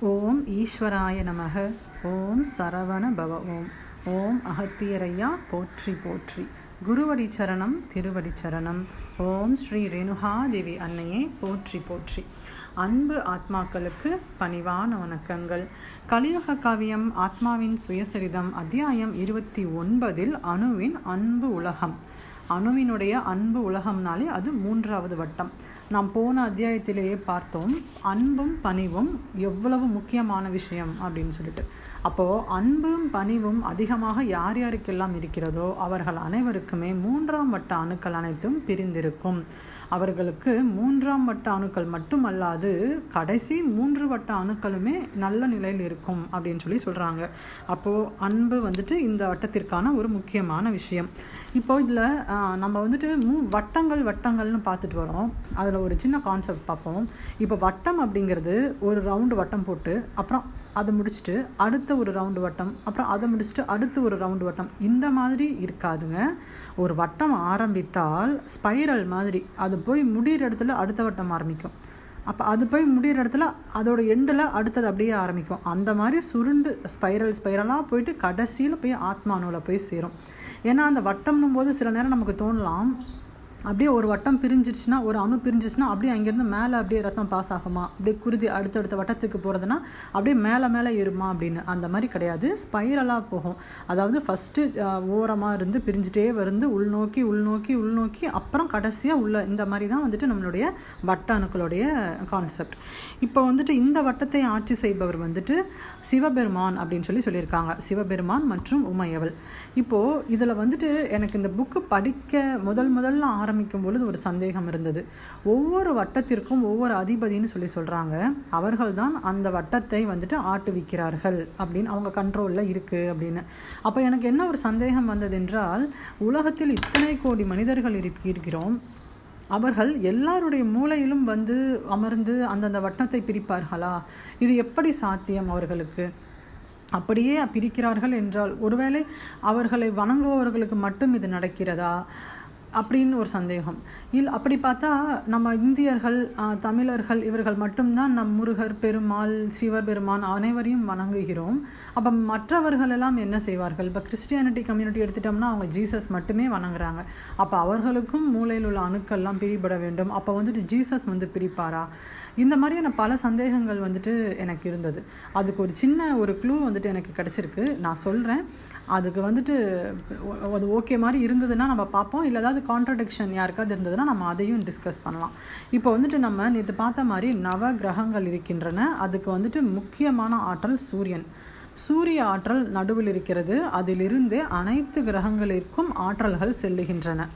ஓம் ஈஸ்வராய நமக. ஓம் சரவண பவ. ஓம். ஓம் அகத்தியரையா போற்றி போற்றி. குருவடி சரணம் திருவடி சரணம். ஓம் ஸ்ரீ ரேணுகாதேவி அன்னையே போற்றி போற்றி. அன்பு ஆத்மாக்களுக்கு பணிவான வணக்கங்கள். கலியுக காவியம் ஆத்மாவின் சுயசரிதம் அத்தியாயம் இருபத்தி ஒன்பதில் அணுவின் அன்பு உலகம். அணுவினுடைய அன்பு உலகம்னாலே அது மூன்றாவது வட்டம். நாம் போன அத்தியாயத்திலேயே பார்த்தோம் அன்பும் பணிவும் எவ்வளவு முக்கியமான விஷயம் அப்படின்னு சொல்லிட்டு. அப்போது அன்பும் பணிவும் அதிகமாக யார் யாருக்கெல்லாம் இருக்கிறதோ அவர்கள் அனைவருக்குமே மூன்றாம் வட்ட அணுக்கள் அனைத்தும் பிரிந்திருக்கும். அவர்களுக்கு மூன்றாம் வட்ட அணுக்கள் மட்டுமல்லாது கடைசி மூன்று வட்ட அணுக்களுமே நல்ல நிலையில் இருக்கும் அப்படின்னு சொல்லி சொல்கிறாங்க அப்போது அன்பு வந்துட்டு இந்த வட்டத்திற்கான ஒரு முக்கியமான விஷயம். இப்போ இதில் நம்ம வந்துட்டு மூ வட்டங்கள் வட்டங்கள்னு பார்த்துட்டு வரோம். அதில் ஒரு சின்ன கான்செப்ட் பார்ப்போம். இப்போ வட்டம் அப்படிங்கிறது ஒரு ரவுண்டு வட்டம் போட்டு அப்புறம் அதை முடிச்சுட்டு அடுத்த ஒரு ரவுண்டு வட்டம் அப்புறம் அதை முடிச்சுட்டு அடுத்த ஒரு ரவுண்டு வட்டம். இந்த மாதிரி இருக்காதுங்க. ஒரு வட்டம் ஆரம்பித்தால் ஸ்பைரல் மாதிரி அது போய் முடிகிற இடத்துல அடுத்த வட்டம் ஆரம்பிக்கும். அப்போ அது போய் முடிகிற இடத்துல அதோட எண்டில் அடுத்தது அப்படியே ஆரம்பிக்கும். அந்த மாதிரி சுருண்டு ஸ்பைரல் ஸ்பைரலாக போயிட்டு கடைசியில் போய் ஆத்மானுவில் போய் சேரும். ஏன்னா அந்த வட்டம்னும் போது சில நேரம் நமக்கு தோணலாம் அப்படியே ஒரு வட்டம் பிரிஞ்சிருச்சுன்னா ஒரு அணு பிரிஞ்சிச்சுன்னா அப்படியே அங்கேருந்து மேலே அப்படியே ரத்தம் பாஸ் ஆகுமா? அப்படியே குருதி அடுத்தடுத்த வட்டத்துக்கு போகிறதுனா அப்படியே மேலே மேலே ஏறுமா அப்படின்னு. அந்த மாதிரி கிடையாது. ஸ்பைரலாக போகும். அதாவது ஃபஸ்ட்டு ஓரமாக இருந்து பிரிஞ்சுட்டே வந்து உள்நோக்கி உள்நோக்கி உள்நோக்கி அப்புறம் கடைசியாக உள்ள இந்த மாதிரி தான் வந்துட்டு நம்மளுடைய வட்ட அணுக்களுடைய கான்செப்ட் இப்போ வந்துட்டு இந்த வட்டத்தை ஆட்சி செய்பவர் வந்துட்டு சிவபெருமான் அப்படின்னு சொல்லி சொல்லியிருக்காங்க. சிவபெருமான் மற்றும் உமையவள். இப்போது இதில் வந்துட்டு எனக்கு இந்த புக்கு படிக்க முதல் முதல்ல ஆரம்பிக்கும் பொழுது ஒரு சந்தேகம் இருந்தது. ஒவ்வொரு வட்டத்திற்கும் ஒவ்வொரு அதிபதினு சொல்லி சொல்கிறாங்க அவர்கள் தான் அந்த வட்டத்தை வந்துட்டு ஆட்டுவிக்கிறார்கள் அப்படின்னு அவங்க கண்ட்ரோலில் இருக்குது அப்படின்னு. அப்போ எனக்கு என்ன ஒரு சந்தேகம் வந்தது என்றால் உலகத்தில் இத்தனை கோடி மனிதர்கள் இருக்கிறோம். அவர்கள் எல்லாருடைய மூளையிலும் வந்து அமர்ந்து அந்தந்த வட்டத்தை பிரிப்பார்களா? இது எப்படி சாத்தியம் அவர்களுக்கு? அப்படியே பிரிக்கிறார்கள் என்றால் ஒருவேளை அவர்களை வணங்குபவர்களுக்கு மட்டும் இது நடக்கிறதா? அப்படின்னு ஒரு சந்தேகம். இல் அப்படி பார்த்தா நம்ம இந்தியர்கள் தமிழர்கள் இவர்கள் மட்டும்தான் நம் முருகர் பெருமாள் சிவபெருமான் அனைவரையும் வணங்குகிறோம். அப்போ மற்றவர்கள் எல்லாம் என்ன செய்வார்கள்? இப்போ கிறிஸ்டியானிட்டி கம்யூனிட்டி எடுத்துட்டோம்னா அவங்க ஜீசஸ் மட்டுமே வணங்குறாங்க. அப்போ அவர்களுக்கும் மூளையில் உள்ள அணுக்கள்லாம் பிரிபட வேண்டும். அப்போ வந்துட்டு ஜீசஸ் வந்து பிரிப்பாரா? இந்த மாதிரியான பல சந்தேகங்கள் வந்துட்டு எனக்கு இருந்தது. அதுக்கு ஒரு சின்ன ஒரு க்ளூ வந்துட்டு எனக்கு கிடச்சிருக்கு. நான் சொல்கிறேன் அதுக்கு வந்துட்டு அது ஓகே மாதிரி இருந்ததுன்னா நம்ம பார்ப்போம். இல்லை ஏதாவது கான்ட்ரடிக்ஷன் யாருக்காவது இருந்ததுன்னா நம்ம அதையும் டிஸ்கஸ் பண்ணலாம். இப்போ வந்துட்டு நம்ம நேற்று பார்த்த மாதிரி நவ கிரகங்கள் இருக்கின்றன. அதுக்கு வந்துட்டு முக்கியமான ஆற்றல் சூரியன். சூரிய ஆற்றல் நடுவில் இருக்கிறது. அதிலிருந்து அனைத்து கிரகங்களிற்கும் ஆற்றல்கள் செல்லுகின்றன.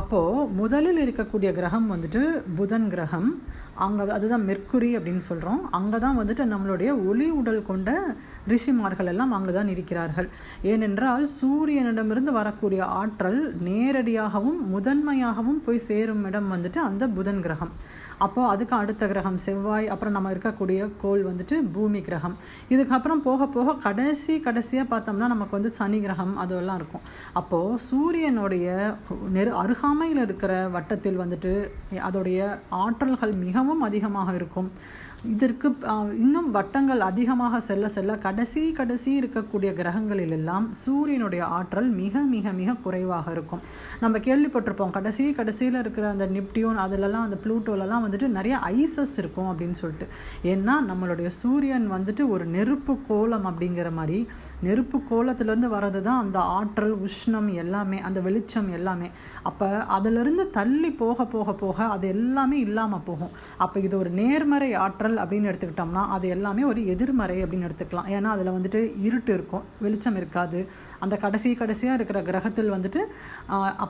அப்போது முதலில் இருக்கக்கூடிய கிரகம் வந்துட்டு புதன் கிரகம். அங்கே அதுதான் மெர்க்குரி அப்படின்னு சொல்கிறோம் அங்கே தான் வந்துட்டு நம்மளுடைய ஒளி உடல் கொண்ட ரிஷிமார்கள் எல்லாம் அங்கு தான் இருக்கிறார்கள். ஏனென்றால் சூரியனிடமிருந்து வரக்கூடிய ஆற்றல் நேரடியாகவும் முதன்மையாகவும் போய் சேரும் இடம் வந்துட்டு அந்த புதன் கிரகம். அப்போது அதுக்கு அடுத்த கிரகம் செவ்வாய் அப்புறம் நம்ம இருக்கக்கூடிய கோள் வந்துட்டு பூமி கிரகம். இதுக்கப்புறம் போக போக கடைசி கடைசியாக பார்த்தோம்னா நமக்கு வந்து சனி கிரகம் அதெல்லாம் இருக்கும். அப்போது சூரியனுடைய நெரு அருகாமையில் இருக்கிற வட்டத்தில் வந்துட்டு அதோடைய ஆற்றல்கள் மிகவும் அதிகமாக இருக்கும். இதற்கு இன்னும் வட்டங்கள் அதிகமாக செல்ல செல்ல கடைசி கடைசி இருக்கக்கூடிய கிரகங்களில் எல்லாம் சூரியனுடைய ஆற்றல் மிக மிக மிக குறைவாக இருக்கும். நம்ம கேள்விப்பட்டிருப்போம் கடைசி கடைசியில் இருக்கிற அந்த நிப்டியூன் அதிலெல்லாம் அந்த ப்ளூட்டோலலாம் வந்துட்டு நிறைய ஐசஸ் இருக்கும் அப்படின்னு சொல்லிட்டு. ஏன்னா நம்மளுடைய சூரியன் வந்துட்டு ஒரு நெருப்பு கோலம் அப்படிங்கிற மாதிரி நெருப்பு கோலத்துலேருந்து வர்றது தான் அந்த ஆற்றல் உஷ்ணம் எல்லாமே அந்த வெளிச்சம் எல்லாமே. அப்போ அதிலிருந்து தள்ளி போக போக போக அது எல்லாமே இல்லாமல் போகும். அப்போ இது ஒரு நேர்மறை ஆற்றல் ஆற்றல் அப்படின்னு எடுத்துக்கிட்டோம்னா அது எல்லாமே ஒரு எதிர்மறை அப்படின்னு எடுத்துக்கலாம். ஏன்னா அதில் வந்துட்டு இருட்டு இருக்கும் வெளிச்சம் இருக்காது. அந்த கடைசி கடைசியாக இருக்கிற கிரகத்தில் வந்துட்டு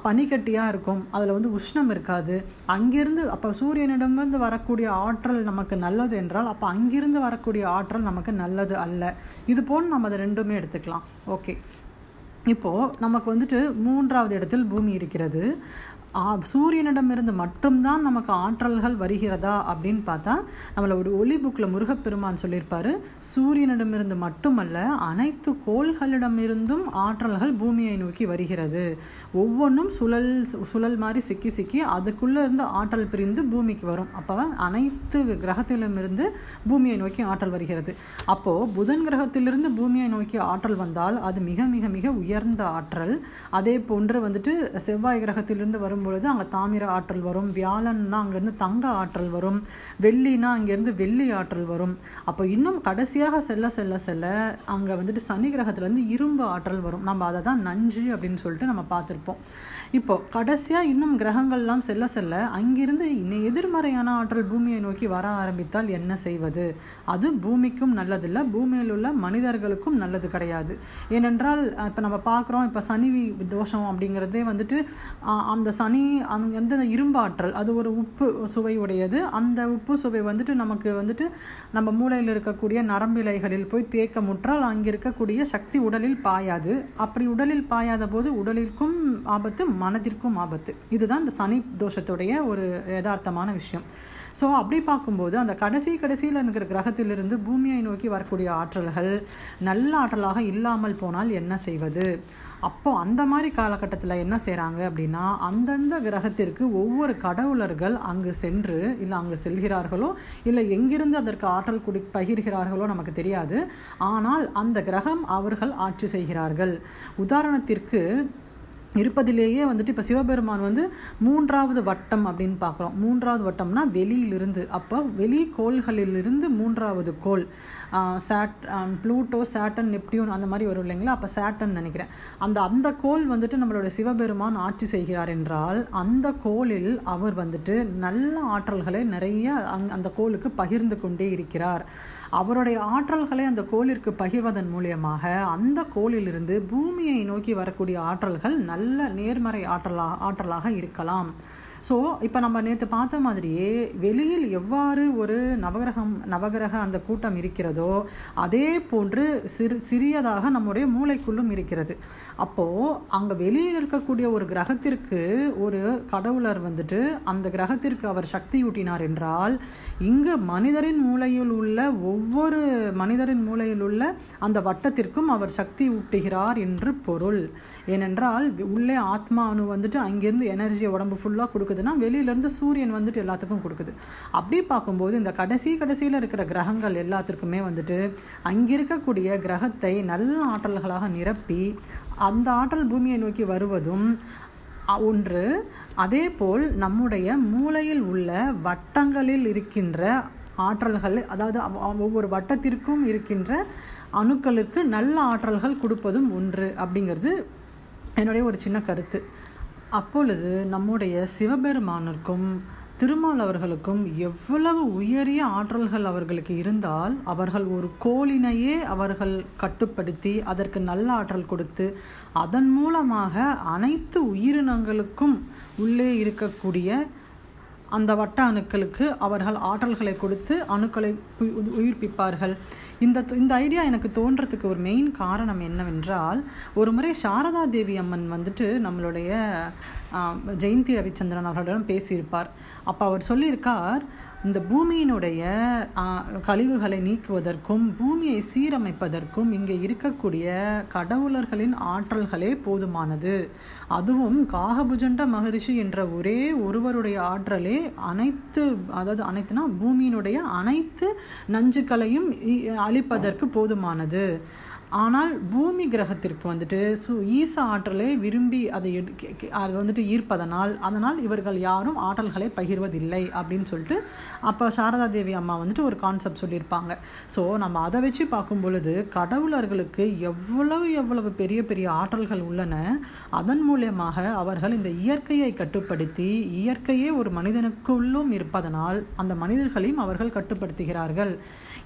பனிக்கட்டியாக இருக்கும். அதில் வந்து உஷ்ணம் இருக்காது. அங்கிருந்து அப்போ சூரியனிடமிருந்து வரக்கூடிய ஆற்றல் நமக்கு நல்லது என்றால் அப்போ அங்கிருந்து வரக்கூடிய ஆற்றல் நமக்கு நல்லது அல்ல. இது போல் நம்ம அதை ரெண்டுமே எடுத்துக்கலாம். ஓகே. இப்போது நமக்கு வந்துட்டு மூன்றாவது இடத்தில் பூமி இருக்கிறது. சூரியனிடமிருந்து மட்டும்தான் நமக்கு ஆற்றல்கள் வருகிறதா அப்படின்னு பார்த்தா நம்மளை ஒரு ஒளி புக்கில் முருகப்பெருமான் சொல்லியிருப்பாரு சூரியனிடமிருந்து மட்டுமல்ல அனைத்து கோள்களிடமிருந்தும் ஆற்றல்கள் பூமியை நோக்கி வருகிறது. ஒவ்வொன்றும் சுழல் சுழல் மாதிரி சிக்கி சிக்கி அதுக்குள்ளே இருந்து ஆற்றல் பிரிந்து பூமிக்கு வரும். அப்போ அனைத்து கிரகத்திலுமிருந்து பூமியை நோக்கி ஆற்றல் வருகிறது. அப்போது புதன் கிரகத்திலிருந்து பூமியை நோக்கி ஆற்றல் வந்தால் அது மிக மிக மிக உயர்ந்த ஆற்றல். அதே போன்று வந்துட்டு செவ்வாய் கிரகத்திலிருந்து வரும் வரும்பொழுது அங்கே தாமிர ஆற்றல் வரும் வியாழன்னா அங்கேருந்து தங்க ஆற்றல் வரும் வெள்ளினா அங்கேருந்து வெள்ளி ஆற்றல் வரும். அப்போ இன்னும் கடைசியாக செல்ல செல்ல செல்ல அங்கே வந்துட்டு சனி கிரகத்துலேருந்து இரும்பு ஆற்றல் வரும். நம்ம அதை தான் நஞ்சு அப்படின்னு சொல்லிட்டு நம்ம பார்த்துருப்போம். இப்போ கடைசியாக இன்னும் கிரகங்கள்லாம் செல்ல செல்ல அங்கிருந்து இன்னும் எதிர்மறையான ஆற்றல் பூமியை நோக்கி வர ஆரம்பித்தால் என்ன செய்வது? அது பூமிக்கும் நல்லதில்லை பூமியில் உள்ள மனிதர்களுக்கும் நல்லது கிடையாது. ஏனென்றால் இப்போ நம்ம பார்க்குறோம் இப்போ சனி தோஷம் அப்படிங்கிறதே வந்துட்டு அந்த சனி அங்கேருந்து இரும்பாற்றல் அது ஒரு உப்பு சுவை உடையது அந்த உப்பு சுவை வந்துட்டு நமக்கு வந்துட்டு நம்ம மூளையில் இருக்கக்கூடிய நரம்பிலைகளில் போய் தேக்க முற்றால் அங்கே இருக்கக்கூடிய சக்தி உடலில் பாயாது. அப்படி உடலில் பாயாத போது உடலிற்கும் ஆபத்து மனதிற்கும் ஆபத்து. இதுதான் இந்த சனி தோஷத்துடைய ஒரு யதார்த்தமான விஷயம். ஸோ அப்படி பார்க்கும்போது அந்த கடைசி கடைசியில் இருக்கிற கிரகத்திலிருந்து பூமியை நோக்கி வரக்கூடிய ஆற்றல்கள் நல்ல ஆற்றலாக இல்லாமல் போனால் என்ன செய்வது? அப்போ அந்த மாதிரி காலகட்டத்தில் என்ன செய்கிறாங்க அப்படின்னா அந்தந்த கிரகத்திற்கு ஒவ்வொரு கடவுளர்கள் அங்கு சென்று இல்லை அங்கு செல்கிறார்களோ இல்லை எங்கிருந்து அதற்கு ஆற்றல் குடி பகிர்கிறார்களோ நமக்கு தெரியாது. ஆனால் அந்த கிரகம் அவர்கள் ஆட்சி செய்கிறார்கள். உதாரணத்திற்கு இருப்பதிலேயே வந்துட்டு இப்போ சிவபெருமான் வந்து மூன்றாவது வட்டம் அப்படின்னு பார்க்குறோம். மூன்றாவது வட்டம்னா வெளியிலிருந்து அப்போ வெளி கோள்களிலிருந்து மூன்றாவது கோள். சாட் ப்ளூட்டோ சாட்டன் நெப்டியூன் அந்த மாதிரி வரும் இல்லைங்களா? அப்போ சாட்டன் நினைக்கிறேன். அந்த அந்த கோள் வந்துட்டு நம்மளோட சிவபெருமான் ஆட்சி செய்கிறார் என்றால் அந்த கோளில் அவர் வந்துட்டு நல்ல ஆற்றல்களை நிறைய அங் அந்த கோலுக்கு பகிர்ந்து கொண்டே இருக்கிறார். அவருடைய ஆற்றல்களை அந்த கோளிற்கு பகிர்வதன் மூலியமாக அந்த கோளிலிருந்து பூமியை நோக்கி வரக்கூடிய ஆற்றல்கள் நல்ல நேர்மறை ஆற்றலாக ஆற்றலாக இருக்கலாம். ஸோ இப்போ நம்ம நேற்று பார்த்த மாதிரியே வெளியில் எவ்வாறு ஒரு நவகிரகம் நவகிரக அந்த கூட்டம் இருக்கிறதோ அதே போன்று சிறு சிறியதாக நம்முடைய மூளைக்குள்ளும் இருக்கிறது. அப்போது அங்கே வெளியில் இருக்கக்கூடிய ஒரு கிரகத்திற்கு ஒரு கடவுளர் வந்துட்டு அந்த கிரகத்திற்கு அவர் சக்தி ஊட்டினார் என்றால் இங்கு மனிதரின் மூளையில் உள்ள ஒவ்வொரு மனிதரின் மூளையில் உள்ள அந்த வட்டத்திற்கும் அவர் சக்தி ஊட்டுகிறார் என்று பொருள். ஏனென்றால் உள்ளே ஆத்மா அணு வந்துட்டு அங்கேருந்து எனர்ஜியை உடம்பு ஃபுல்லாக கொடுக்குதுன்னா வெளியிலேருந்து சூரியன் வந்துட்டு எல்லாத்துக்கும் கொடுக்குது. அப்படி பார்க்கும்போது இந்த கடைசி கடைசியில் இருக்கிற கிரகங்கள் எல்லாத்திற்குமே வந்துட்டு அங்கே இருக்கக்கூடிய கிரகத்தை நல்ல ஆற்றல்களாக நிரப்பி அந்த ஆற்றல் பூமியை நோக்கி வருவதும் ஒன்று. அதே போல் நம்முடைய மூளையில் உள்ள வட்டங்களில் இருக்கின்ற ஆற்றல்கள் அதாவது ஒவ்வொரு வட்டத்திற்கும் இருக்கின்ற அணுக்களுக்கு நல்ல ஆற்றல்கள் கொடுப்பதும் ஒன்று அப்படிங்கிறது என்னுடைய ஒரு சின்ன கருத்து. அப்பொழுது நம்முடைய சிவபெருமானருக்கும் திருமால் அவர்களுக்கும் எவ்வளவு உயரிய ஆற்றல்கள் அவர்களுக்கு இருந்தால் அவர்கள் ஒரு கோளினையே அவர்கள் கட்டுப்படுத்தி அதற்கு நல்ல ஆற்றல் கொடுத்து அதன் மூலமாக அனைத்து உயிரினங்களுக்கும் உள்ளே இருக்கக்கூடிய அந்த வட்ட அணுக்களுக்கு அவர்கள் ஆற்றல்களை கொடுத்து அணுக்களை உயிர்ப்பிப்பார்கள். இந்த இந்த ஐடியா எனக்கு தோன்றதுக்கு ஒரு மெயின் காரணம் என்னவென்றால் ஒரு முறை சாரதா தேவி அம்மன் வந்துட்டு நம்மளுடைய ஜெயந்தி ரவிச்சந்திரன் அவர்களிடம் பேசியிருப்பார். அப்போ அவர் சொல்லியிருக்கார் இந்த பூமியினுடைய கழிவுகளை நீக்குவதற்கும் பூமியை சீரமைப்பதற்கும் இங்கே இருக்கக்கூடிய கடவுளர்களின் ஆற்றல்களே போதுமானது. அதுவும் காகபுஜண்ட மகரிஷி என்ற ஒரே ஒருவருடைய ஆற்றலே அனைத்து அதாவது அனைத்துனா பூமியினுடைய அனைத்து நஞ்சுக்களையும் அழிப்பதற்கு போதுமானது. ஆனால் பூமி கிரகத்திற்கு வந்துட்டு சு ஈச ஆற்றலை விரும்பி அதை அது வந்துட்டு ஈர்ப்பதனால் அதனால் இவர்கள் யாரும் ஆற்றல்களை பகிர்வதில்லை அப்படின்னு சொல்லிட்டு அப்போ சாரதா தேவி அம்மா வந்துட்டு ஒரு கான்செப்ட் சொல்லியிருப்பாங்க. ஸோ நம்ம அதை வச்சு பார்க்கும் பொழுது கடவுளர்களுக்கு எவ்வளவு எவ்வளவு பெரிய பெரிய ஆற்றல்கள் உள்ளன அதன் மூலியமாக அவர்கள் இந்த இயற்கையை கட்டுப்படுத்தி இயற்கையே ஒரு மனிதனுக்குள்ளும் இருப்பதனால் அந்த மனிதர்களையும் அவர்கள் கட்டுப்படுத்துகிறார்கள்.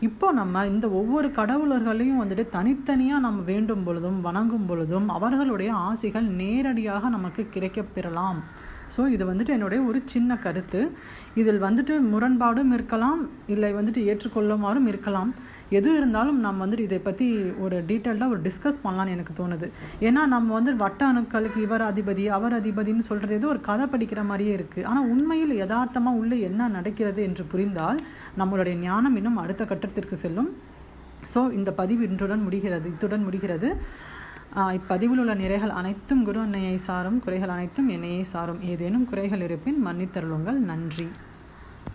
இப்போ நம்ம இந்த ஒவ்வொரு கடவுளர்களையும் வந்துட்டு தனித்தனியாக நம்ம வேண்டும் பொழுதும் வணங்கும் பொழுதும் அவர்களுடைய ஆசைகள் நேரடியாக நமக்கு கிடைக்க பெறலாம். ஸோ இது வந்துட்டு என்னுடைய ஒரு சின்ன கருத்து. இதில் வந்துட்டு முரண்பாடும் இருக்கலாம் இல்லை வந்துட்டு ஏற்றுக்கொள்ளுமாறும் இருக்கலாம். எது இருந்தாலும் நம்ம வந்துட்டு இதை பற்றி ஒரு டீட்டெயில்டாக ஒரு டிஸ்கஸ் பண்ணலான்னு எனக்கு தோணுது. ஏன்னா நம்ம வந்து வட்ட அணுக்களுக்கு இவர் அதிபதி அவர் அதிபதினு சொல்கிறது ஏதோ ஒரு கதை படிக்கிற மாதிரியே இருக்குது ஆனால் உண்மையில் யதார்த்தமாக உள்ளே என்ன நடக்கிறது என்று புரிந்தால் நம்மளுடைய ஞானம் இன்னும் அடுத்த கட்டத்திற்கு செல்லும். ஸோ இந்த பதிவு இன்றுடன் முடிகிறது இத்துடன் முடிகிறது. இப்பதிவில் உள்ள நிறைகள் அனைத்தும் குரு அன்னையை சாரும் குறைகள் அனைத்தும் என்னையை சாரும். ஏதேனும் குறைகள் இருப்பின் மன்னித்தருளுங்கள். நன்றி.